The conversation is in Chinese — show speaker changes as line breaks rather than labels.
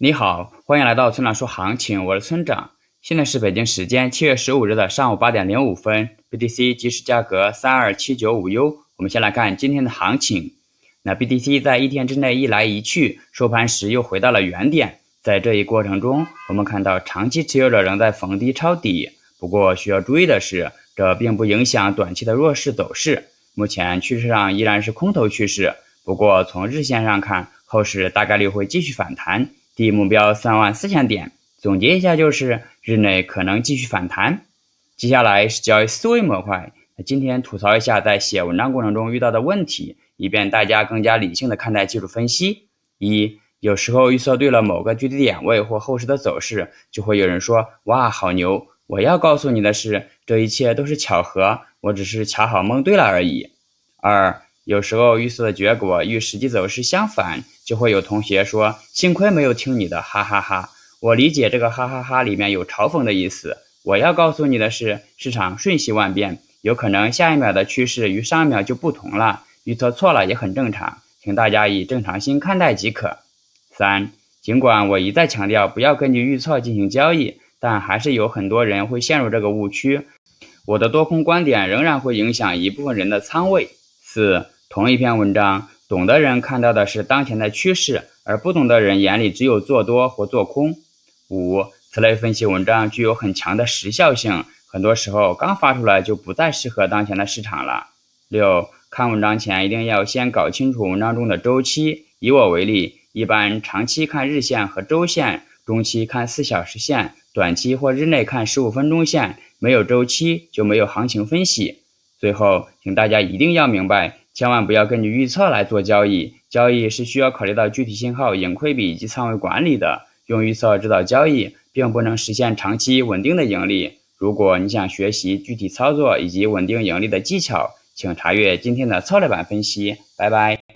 你好，欢迎来到村长说行情，我是村长。现在是北京时间七月十五日的上午八点零五分，BTC 即时价格三二七九五 U。我们先来看今天的行情。那 BTC 在一天之内一来一去，收盘时又回到了原点。在这一过程中，我们看到长期持有者仍在逢低抄底。不过需要注意的是，这并不影响短期的弱势走势。目前趋势上依然是空头趋势。不过从日线上看，后市大概率会继续反弹。第一目标三万四千点，总结一下就是日内可能继续反弹。接下来是交易思维模块，今天吐槽一下在写文章过程中遇到的问题，以便大家更加理性的看待技术分析。一，有时候预测对了某个具体点位或后市的走势，就会有人说哇好牛。我要告诉你的是，这一切都是巧合，我只是恰好蒙对了而已。二。有时候预测的结果与实际走势相反，就会有同学说：“幸亏没有听你的，哈哈哈。”我理解这个哈哈哈里面有嘲讽的意思。我要告诉你的是，市场瞬息万变，有可能下一秒的趋势与上一秒就不同了。预测错了也很正常，请大家以正常心看待即可。三，尽管我一再强调不要根据预测进行交易，但还是有很多人会陷入这个误区。我的多空观点仍然会影响一部分人的仓位。四。同一篇文章，懂的人看到的是当前的趋势，而不懂的人眼里只有做多或做空。五，此类分析文章具有很强的时效性，很多时候刚发出来就不再适合当前的市场了。六，看文章前一定要先搞清楚文章中的周期。以我为例，一般长期看日线和周线，中期看四小时线，短期或日内看十五分钟线。没有周期就没有行情分析。最后，请大家一定要明白。千万不要根据预测来做交易，交易是需要考虑到具体信号、盈亏比以及仓位管理的。用预测指导交易，并不能实现长期稳定的盈利。如果你想学习具体操作以及稳定盈利的技巧，请查阅今天的策略版分析。拜拜。